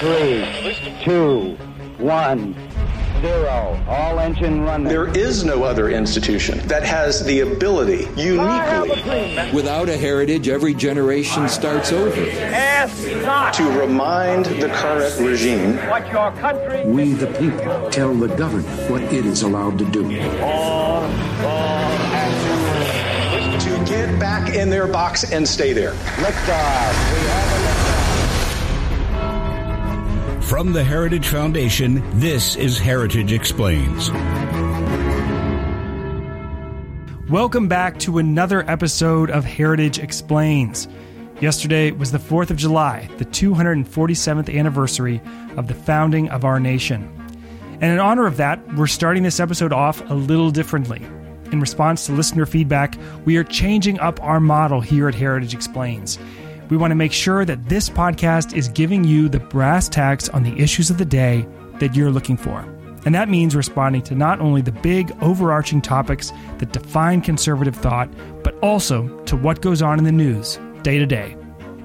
three, two, one, zero. All engine running. There is no other institution that has the ability, uniquely, Without a heritage, every generation starts over. Ask not to remind the current regime what your country We, the people, tell the government what it is allowed to do. to get back in their box and stay there. Liftoff. We have From the Heritage Foundation, this is Heritage Explains. Welcome back to another episode of Heritage Explains. Yesterday was the 4th of July, the 247th anniversary of the founding of our nation. And in honor of that, we're starting this episode off a little differently. In response to listener feedback, we are changing up our model here at Heritage Explains. We want to make sure that this podcast is giving you the brass tacks on the issues of the day that you're looking for. And that means responding to not only the big, overarching topics that define conservative thought, but also to what goes on in the news day to day.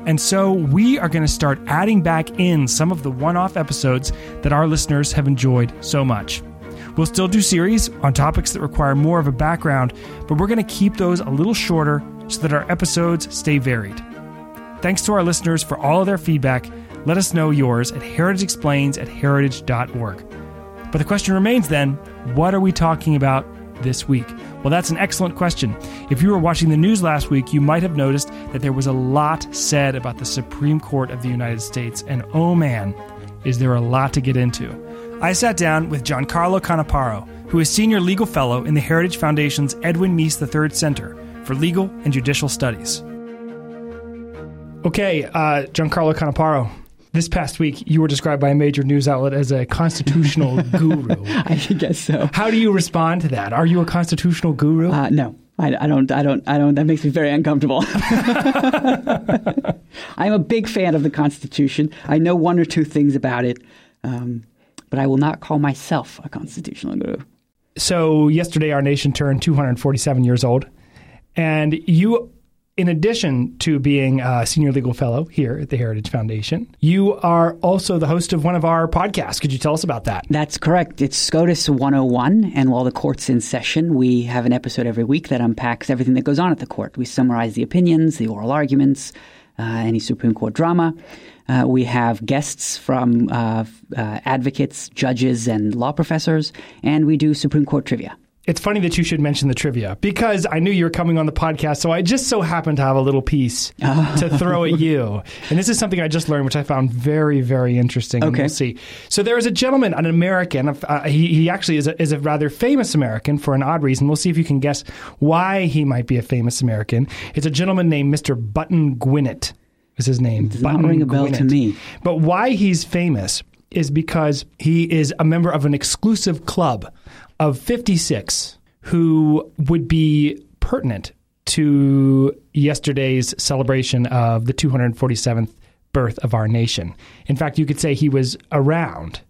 And so we are going to start adding back in some of the one off episodes that our listeners have enjoyed so much. We'll still do series on topics that require more of a background, but we're going to keep those a little shorter so that our episodes stay varied. Thanks to our listeners for all of their feedback. Let us know yours at heritageexplains at heritage.org. But the question remains then what are we talking about this week? Well, that's an excellent question. If you were watching the news last week, you might have noticed that there was a lot said about the Supreme Court of the United States, and oh man, is there a lot to get into. I sat down with Giancarlo Canaparo, who is Senior Legal Fellow in the Heritage Foundation's Edwin Meese III Center for Legal and Judicial Studies. Okay, uh, Giancarlo Canaparo, this past week you were described by a major news outlet as a constitutional guru. I guess so. How do you respond to that? Are you a constitutional guru? Uh, no, I, I don't. I don't. I don't. That makes me very uncomfortable. I'm a big fan of the Constitution. I know one or two things about it, um, but I will not call myself a constitutional guru. so, yesterday our nation turned 247 years old, and you, in addition to being a senior legal fellow here at the Heritage Foundation, you are also the host of one of our podcasts. Could you tell us about that? That's correct. It's SCOTUS 101, and while the court's in session, we have an episode every week that unpacks everything that goes on at the court. We summarize the opinions, the oral arguments, uh, any Supreme Court drama. Uh, we have guests from uh, uh, advocates, judges, and law professors, and we do Supreme Court trivia. It's funny that you should mention the trivia because I knew you were coming on the podcast, so I just so happened to have a little piece to throw at you. And this is something I just learned, which I found very, very interesting. Okay. we'll see. So there is a gentleman, an American. Uh, he, he actually is a, is a rather famous American for an odd reason. We'll see if you can guess why he might be a famous American. It's a gentleman named Mr. Button Gwinnett. Is his name? Does not Button ring a bell to me. But why he's famous is because he is a member of an exclusive club of 56 who would be pertinent to yesterday's celebration of the 247th birth of our nation. In fact, you could say he was around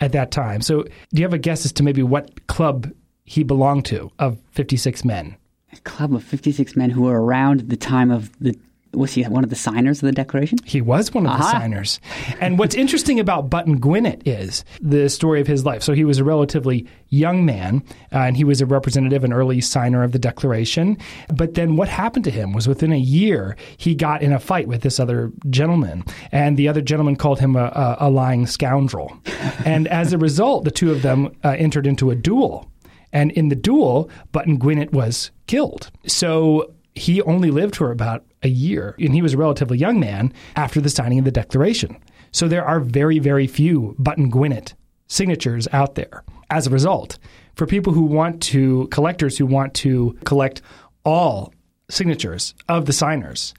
at that time. So, do you have a guess as to maybe what club he belonged to of 56 men? A club of 56 men who were around the time of the. Was he one of the signers of the Declaration? He was one of the signers. And what's interesting about Button Gwinnett is the story of his life. So he was a relatively young man, uh, and he was a representative, an early signer of the Declaration. But then what happened to him was within a year, he got in a fight with this other gentleman, and the other gentleman called him a, a, a lying scoundrel. and as a result, the two of them uh, entered into a duel. And in the duel, Button Gwinnett was killed. So he only lived for about a year, and he was a relatively young man after the signing of the Declaration. So there are very, very few Button Gwinnett signatures out there. As a result, for people who want to, collectors who want to collect all signatures of the signers,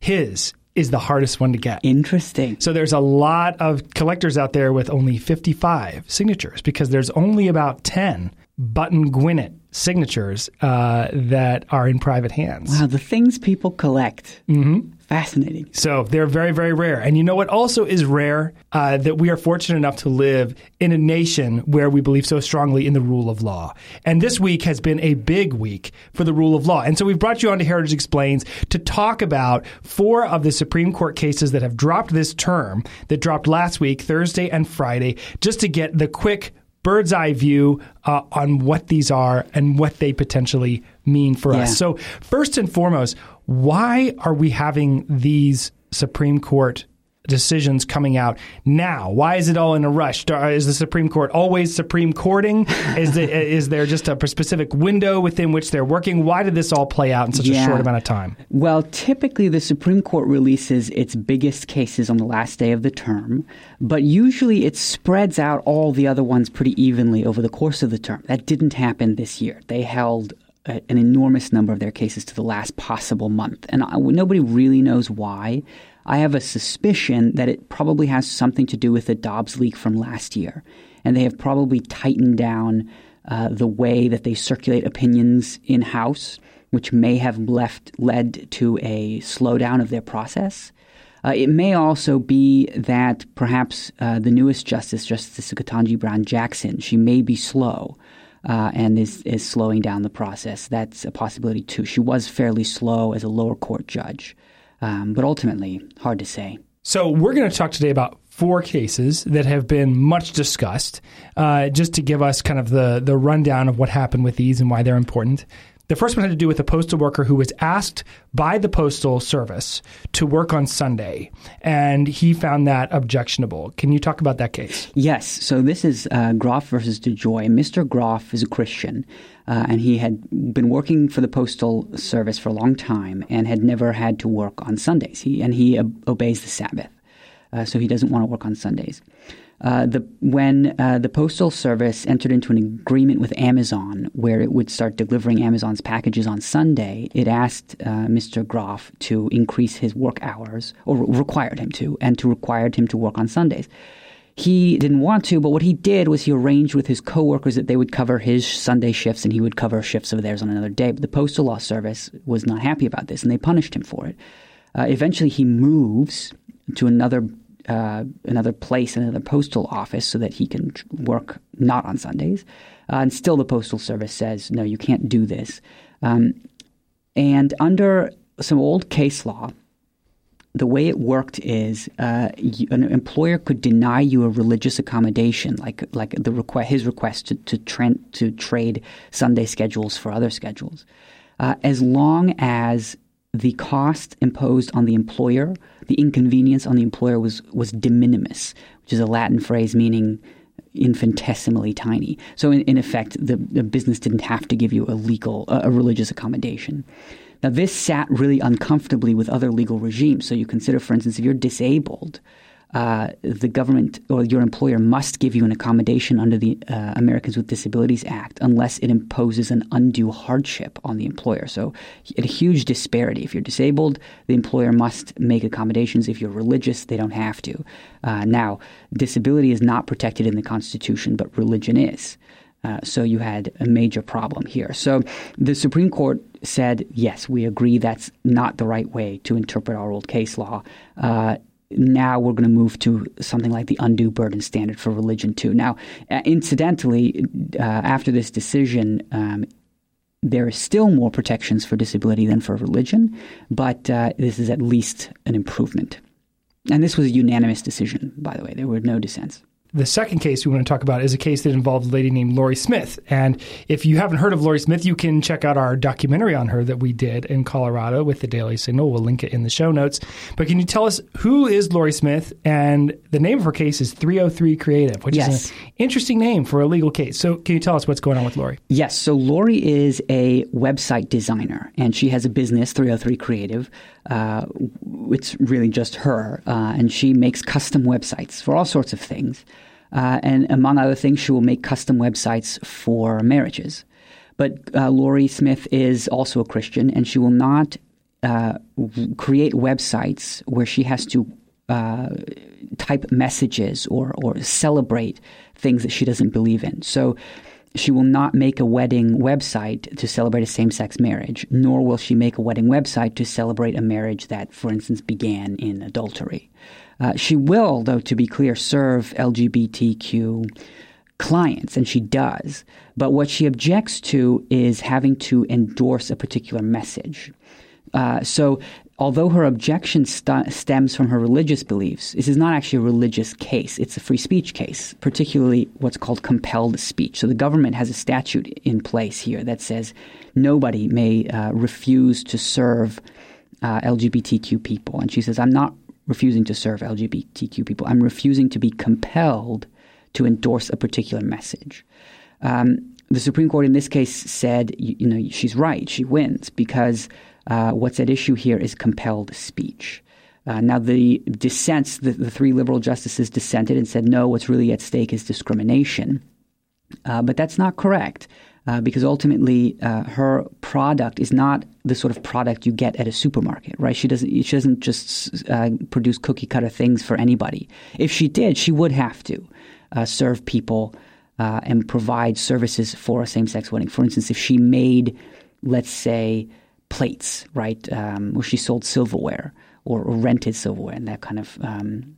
his is the hardest one to get. Interesting. So there's a lot of collectors out there with only 55 signatures because there's only about 10 Button Gwinnett signatures uh, that are in private hands. Wow, the things people collect. Mm-hmm. Fascinating. So they're very, very rare. And you know what also is rare? Uh, that we are fortunate enough to live in a nation where we believe so strongly in the rule of law. And this week has been a big week for the rule of law. And so we've brought you on to Heritage Explains to talk about four of the Supreme Court cases that have dropped this term, that dropped last week, Thursday and Friday, just to get the quick bird's eye view uh, on what these are and what they potentially mean for Yeah. us. So, first and foremost, why are we having these Supreme Court decisions coming out now? Why is it all in a rush? Is the Supreme Court always Supreme Courting? is, the, is there just a specific window within which they're working? Why did this all play out in such a short amount of time? Well, typically the Supreme Court releases its biggest cases on the last day of the term, but usually it spreads out all the other ones pretty evenly over the course of the term. That didn't happen this year. They held a, an enormous number of their cases to the last possible month, and I, nobody really knows why. I have a suspicion that it probably has something to do with the Dobbs leak from last year, and they have probably tightened down uh, the way that they circulate opinions in house, which may have left led to a slowdown of their process. Uh, it may also be that perhaps uh, the newest justice, Justice Ketanji Brown Jackson, she may be slow uh, and is, is slowing down the process. That's a possibility too. She was fairly slow as a lower court judge, um, but ultimately, hard to say. So we're going to talk today about four cases that have been much discussed, uh, just to give us kind of the the rundown of what happened with these and why they're important. The first one had to do with a postal worker who was asked by the postal service to work on Sunday, and he found that objectionable. Can you talk about that case? Yes. So this is uh, Groff versus DeJoy. Mr. Groff is a Christian, uh, and he had been working for the postal service for a long time and had never had to work on Sundays. He and he ob- obeys the Sabbath, uh, so he doesn't want to work on Sundays. Uh, the when uh, the postal service entered into an agreement with Amazon, where it would start delivering Amazon's packages on Sunday, it asked uh, Mr. Groff to increase his work hours, or required him to, and to required him to work on Sundays. He didn't want to, but what he did was he arranged with his coworkers that they would cover his Sunday shifts and he would cover shifts of theirs on another day. But the Postal Law Service was not happy about this and they punished him for it. Uh, eventually, he moves to another uh, another place, another postal office, so that he can work not on Sundays. Uh, and still, the Postal Service says, no, you can't do this. Um, and under some old case law, the way it worked is uh, you, an employer could deny you a religious accommodation, like like the request, his request to to, tran to trade Sunday schedules for other schedules, uh, as long as the cost imposed on the employer, the inconvenience on the employer was was de minimis, which is a Latin phrase meaning infinitesimally tiny. So in, in effect, the, the business didn't have to give you a legal, a, a religious accommodation. Now, this sat really uncomfortably with other legal regimes. So you consider, for instance, if you're disabled, uh, the government or your employer must give you an accommodation under the uh, Americans with Disabilities Act unless it imposes an undue hardship on the employer. So, a huge disparity. If you're disabled, the employer must make accommodations. If you're religious, they don't have to. Uh, now, disability is not protected in the Constitution, but religion is. Uh, so you had a major problem here. So the Supreme Court said, yes, we agree that's not the right way to interpret our old case law. Uh, now we're going to move to something like the undue burden standard for religion too. Now, uh, incidentally, uh, after this decision, um, there is still more protections for disability than for religion, but uh, this is at least an improvement. And this was a unanimous decision, by the way. There were no dissents. The second case we want to talk about is a case that involved a lady named Lori Smith. And if you haven't heard of Lori Smith, you can check out our documentary on her that we did in Colorado with the Daily Signal. We'll link it in the show notes. But can you tell us who is Lori Smith? And the name of her case is 303 Creative, which Yes. is an interesting name for a legal case. So can you tell us what's going on with Lori? Yes, so Lori is a website designer, and she has a business, 303 Creative. Uh, it's really just her, uh, and she makes custom websites for all sorts of things. Uh, and among other things, she will make custom websites for marriages. But uh, Lori Smith is also a Christian, and she will not uh, create websites where she has to uh, type messages or or celebrate things that she doesn't believe in. So she will not make a wedding website to celebrate a same sex marriage, nor will she make a wedding website to celebrate a marriage that, for instance, began in adultery. Uh, she will, though, to be clear, serve LGBTQ clients, and she does. But what she objects to is having to endorse a particular message. Uh, so although her objection st- stems from her religious beliefs, this is not actually a religious case. It's a free speech case, particularly what's called compelled speech. So the government has a statute in place here that says nobody may uh, refuse to serve uh, LGBTQ people. And she says, I'm not refusing to serve LGBTQ people. I'm refusing to be compelled to endorse a particular message. Um, the Supreme Court in this case said, you, you know, she's right. She wins because uh, what's at issue here is compelled speech. Uh, now, the dissents, the, the, three liberal justices dissented and said, no, what's really at stake is discrimination. Uh, but that's not correct. Uh, because ultimately, uh, her product is not the sort of product you get at a supermarket, right? She doesn't. She doesn't just uh, produce cookie cutter things for anybody. If she did, she would have to serve people and provide services for a same-sex wedding. For instance, if she made, let's say, plates, right, um, where she sold silverware or, or, rented silverware and that kind of um,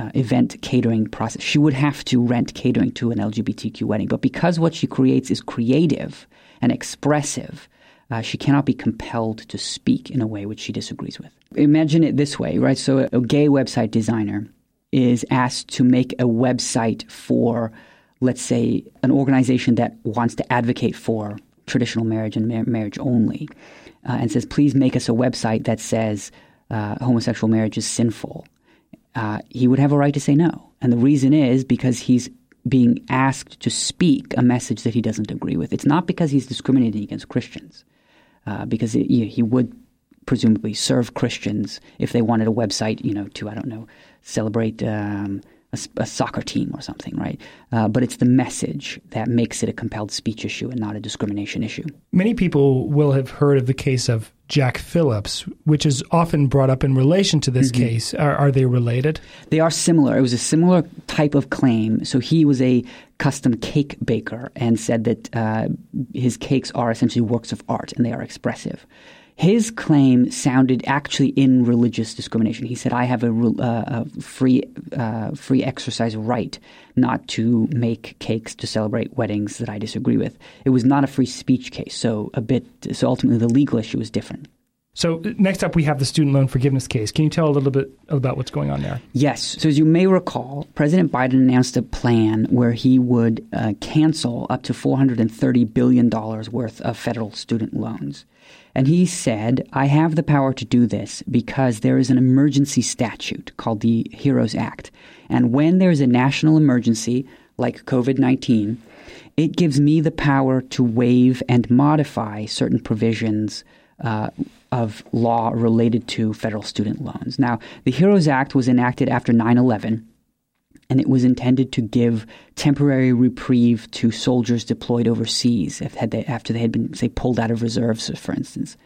uh, event catering process. She would have to rent catering to an LGBTQ wedding. But because what she creates is creative and expressive, uh, she cannot be compelled to speak in a way which she disagrees with. Imagine it this way, right? So, a, a gay website designer is asked to make a website for, let's say, an organization that wants to advocate for traditional marriage and mar- marriage only uh, and says, please make us a website that says uh, homosexual marriage is sinful, uh, he would have a right to say no. And the reason is because he's being asked to speak a message that he doesn't agree with. It's not because he's discriminating against Christians, uh, because it, you know, he would presumably serve Christians if they wanted a website, you know, to I don't know celebrate um, a, a soccer team or something, right? Uh, but it's the message that makes it a compelled speech issue and not a discrimination issue. Many people will have heard of the case of Jack Phillips, which is often brought up in relation to this mm-hmm. case. Are, are, they related? They are similar. It was a similar type of claim. So he was a custom cake baker and said that uh, his cakes are essentially works of art and they are expressive. His claim sounded actually in religious discrimination. He said, "I have a, uh, a free uh, free exercise right not to make cakes to celebrate weddings that I disagree with." It was not a free speech case, so a bit. So ultimately, the legal issue was different. So next up, we have the student loan forgiveness case. Can you tell a little bit about what's going on there? Yes. So as you may recall, President Biden announced a plan where he would uh, cancel up to $430 billion worth of federal student loans. And he said, I have the power to do this because there is an emergency statute called the HEROES Act. And when there's a national emergency, like COVID 19, it gives me the power to waive and modify certain provisions uh, of law related to federal student loans. Now, the HEROES Act was enacted after 9 11 and it was intended to give temporary reprieve to soldiers deployed overseas if, they, after they had been, say, pulled out of reserves, for instance.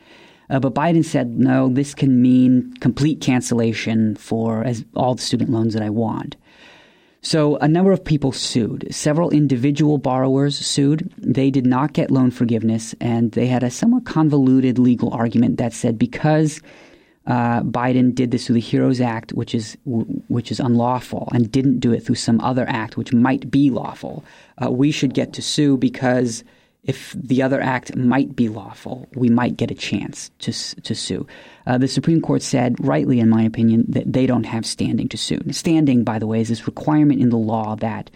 Uh, but Biden said, no, this can mean complete cancellation for as all the student loans that I want. So a number of people sued. Several individual borrowers sued. They did not get loan forgiveness, and they had a somewhat convoluted legal argument that said because uh, Biden did this through the HEROES Act, which is which is unlawful, and didn't do it through some other act which might be lawful. Uh, we should get to sue because if the other act might be lawful, we might get a chance to to sue. Uh, the Supreme Court said, rightly, in my opinion, that they don't have standing to sue. Standing, by the way, is this requirement in the law that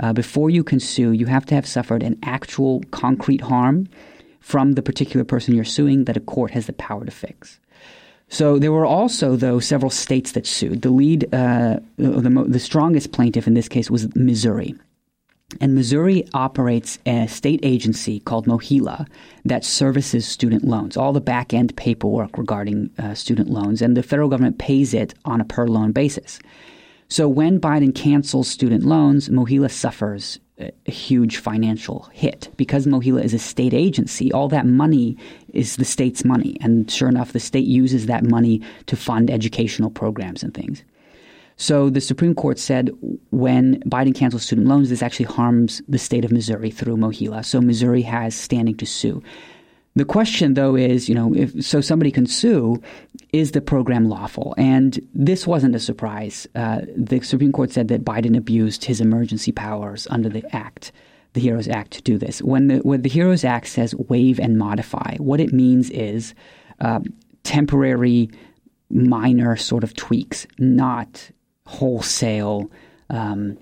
uh, before you can sue, you have to have suffered an actual concrete harm from the particular person you're suing that a court has the power to fix. So there were also, though, several states that sued. The lead, uh, the, the strongest plaintiff in this case was Missouri. And Missouri operates a state agency called MOHELA that services student loans, all the back end paperwork regarding uh, student loans, and the federal government pays it on a per loan basis. So when Biden cancels student loans, MOHELA suffers a huge financial hit because MOHELA is a state agency. All that money is the state's money, and sure enough, the state uses that money to fund educational programs and things. So the Supreme Court said when Biden cancels student loans, this actually harms the state of Missouri through MOHELA. So Missouri has standing to sue. The question, though, is you know, if so, somebody can sue. Is the program lawful? And this wasn't a surprise. Uh, the Supreme Court said that Biden abused his emergency powers under the Act, the HEROES Act, to do this. When the when the HEROES Act says waive and modify, what it means is uh, temporary, minor sort of tweaks, not wholesale um,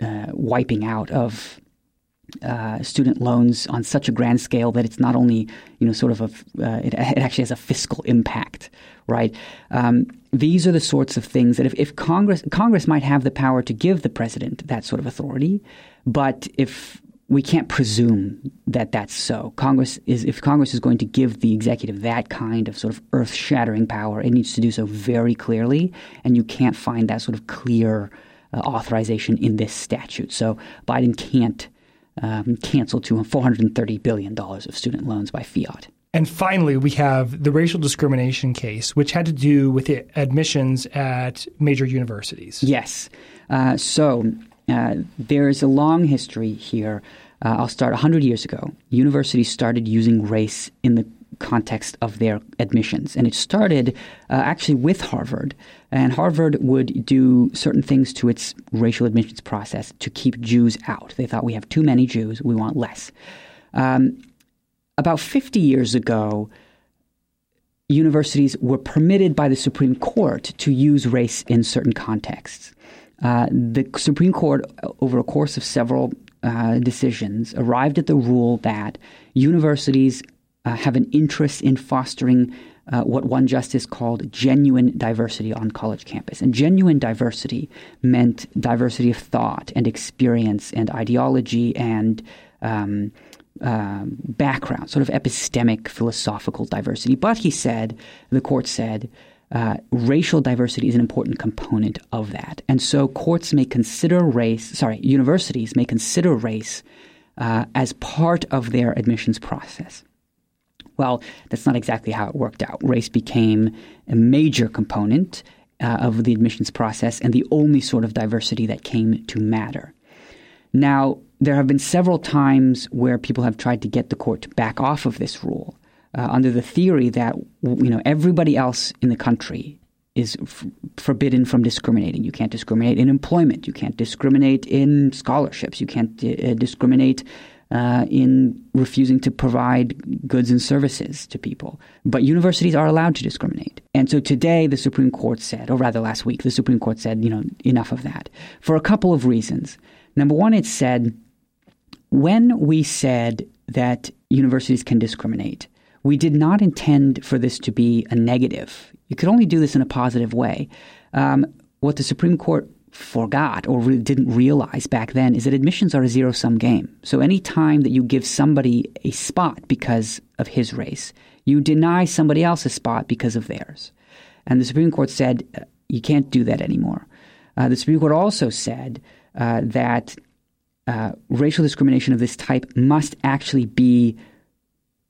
uh, wiping out of uh, student loans on such a grand scale that it's not only you know sort of a uh, it, it, actually has a fiscal impact, right? Um, these are the sorts of things that if, if Congress Congress might have the power to give the president that sort of authority, but if we can't presume that that's so. Congress is if Congress is going to give the executive that kind of sort of earth-shattering power, it needs to do so very clearly, and you can't find that sort of clear uh, authorization in this statute. So Biden can't um, cancel to $430 billion of student loans by fiat. And finally, we have the racial discrimination case, which had to do with admissions at major universities. Yes. Uh, so uh, there's a long history here. Uh, I'll start 100 years ago. Universities started using race in the context of their admissions. And it started uh, actually with Harvard. And Harvard would do certain things to its racial admissions process to keep Jews out. They thought we have too many Jews, we want less. Um, about 50 years ago, universities were permitted by the Supreme Court to use race in certain contexts. Uh, the Supreme Court, over a course of several uh, decisions, arrived at the rule that universities uh, have an interest in fostering uh, what one justice called genuine diversity on college campus. And genuine diversity meant diversity of thought and experience and ideology and um, uh, background, sort of epistemic philosophical diversity. But he said, the court said, uh, racial diversity is an important component of that. And so courts may consider race, sorry, universities may consider race uh, as part of their admissions process. Well, that's not exactly how it worked out. Race became a major component uh, of the admissions process and the only sort of diversity that came to matter. Now, there have been several times where people have tried to get the court to back off of this rule uh, under the theory that you know everybody else in the country is f- forbidden from discriminating. You can't discriminate in employment. You can't discriminate in scholarships. You can't uh, discriminate uh, in refusing to provide goods and services to people. But universities are allowed to discriminate. And so today, the Supreme Court said, or rather last week, the Supreme Court said, you know, enough of that for a couple of reasons. Number one, it said, when we said that universities can discriminate, we did not intend for this to be a negative. You could only do this in a positive way. Um, what the Supreme Court forgot or re- didn't realize back then is that admissions are a zero sum game. So any time that you give somebody a spot because of his race, you deny somebody else a spot because of theirs. And the Supreme Court said uh, you can't do that anymore. Uh, the Supreme Court also said uh, that uh, racial discrimination of this type must actually be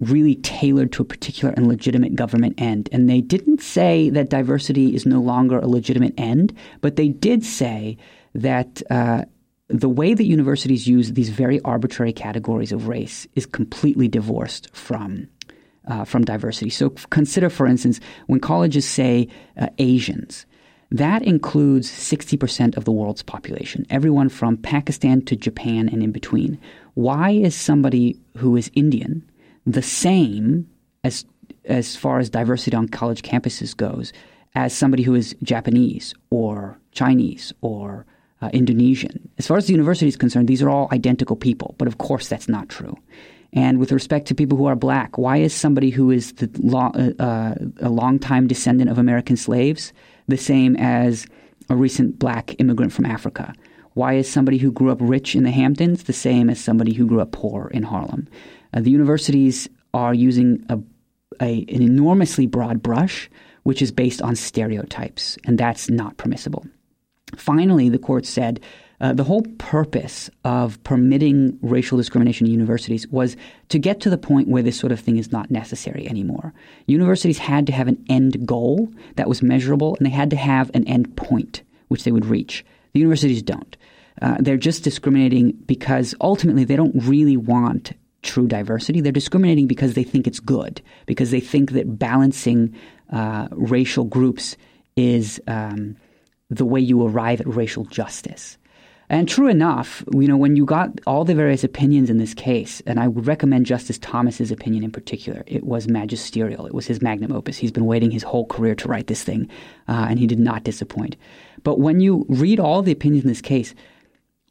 really tailored to a particular and legitimate government end. And they didn't say that diversity is no longer a legitimate end, but they did say that uh, the way that universities use these very arbitrary categories of race is completely divorced from. Uh, from diversity. So consider, for instance, when colleges say uh, Asians, that includes 60% of the world's population, everyone from Pakistan to Japan and in between. Why is somebody who is Indian the same as as far as diversity on college campuses goes as somebody who is Japanese or Chinese or uh, Indonesian. As far as the university is concerned, these are all identical people, but of course that's not true. And with respect to people who are black, why is somebody who is the long, uh, uh, a longtime descendant of American slaves the same as a recent black immigrant from Africa? Why is somebody who grew up rich in the Hamptons the same as somebody who grew up poor in Harlem? Uh, the universities are using a, a, an enormously broad brush, which is based on stereotypes, and that's not permissible. Finally, the court said uh, the whole purpose of permitting racial discrimination in universities was to get to the point where this sort of thing is not necessary anymore. Universities had to have an end goal that was measurable, and they had to have an end point. which they would reach. The universities don't. Uh, they're just discriminating because ultimately they don't really want true diversity. They're discriminating because they think it's good, because they think that balancing uh, racial groups is um, the way you arrive at racial justice. And true enough, you know, when you got all the various opinions in this case, and I would recommend Justice Thomas's opinion in particular, it was magisterial. It was his magnum opus. He's been waiting his whole career to write this thing, uh, and he did not disappoint. But when you read all the opinions in this case,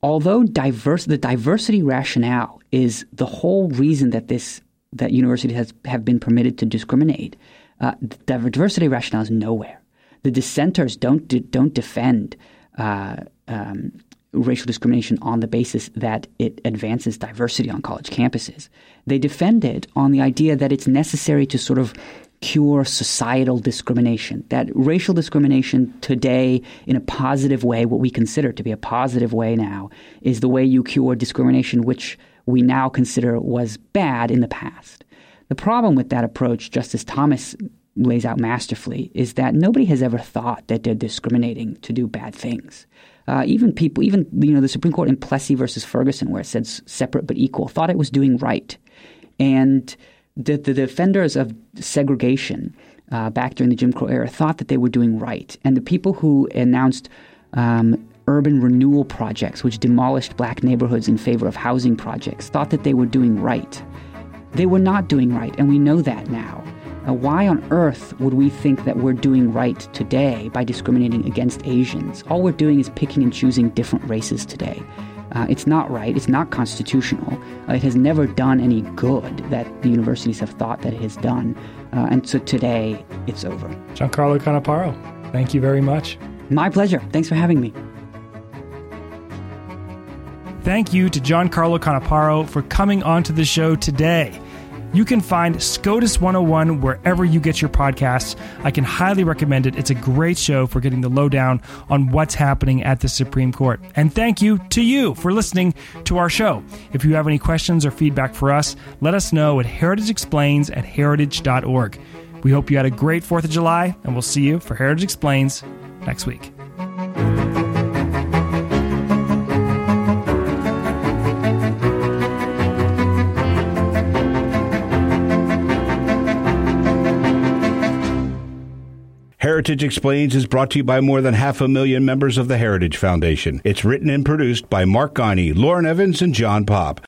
although diverse, the diversity rationale is the whole reason that this that universities has have been permitted to discriminate. Uh, the diversity rationale is nowhere. The dissenters don't don't defend uh, um, racial discrimination on the basis that it advances diversity on college campuses. They defend it on the idea that it's necessary to sort of cure societal discrimination. That racial discrimination today, in a positive way, what we consider to be a positive way now, is the way you cure discrimination, which we now consider was bad in the past. The problem with that approach, Justice Thomas lays out masterfully, is that nobody has ever thought that they're discriminating to do bad things. Uh, even people, even you know, the Supreme Court in Plessy versus Ferguson, where it said separate but equal, thought it was doing right, and the, the defenders of segregation uh, back during the Jim Crow era thought that they were doing right. And the people who announced um, urban renewal projects, which demolished black neighborhoods in favor of housing projects, thought that they were doing right. They were not doing right, and we know that now. Uh, why on earth would we think that we're doing right today by discriminating against Asians? All we're doing is picking and choosing different races today. Uh, it's not right. It's not constitutional. Uh, it has never done any good that the universities have thought that it has done. Uh, and so today, it's over. Giancarlo Canaparo, thank you very much. My pleasure. Thanks for having me. Thank you to Giancarlo Canaparo for coming onto the show today. You can find SCOTUS 101 wherever you get your podcasts. I can highly recommend it. It's a great show for getting the lowdown on what's happening at the Supreme Court. And thank you to you for listening to our show. If you have any questions or feedback for us, let us know at Heritage Explains at heritage.org. We hope you had a great 4th of July, and we'll see you for Heritage Explains next week. Heritage Explains is brought to you by more than half a million members of the Heritage Foundation. It's written and produced by Mark Guiney, Lauren Evans, and John Pop.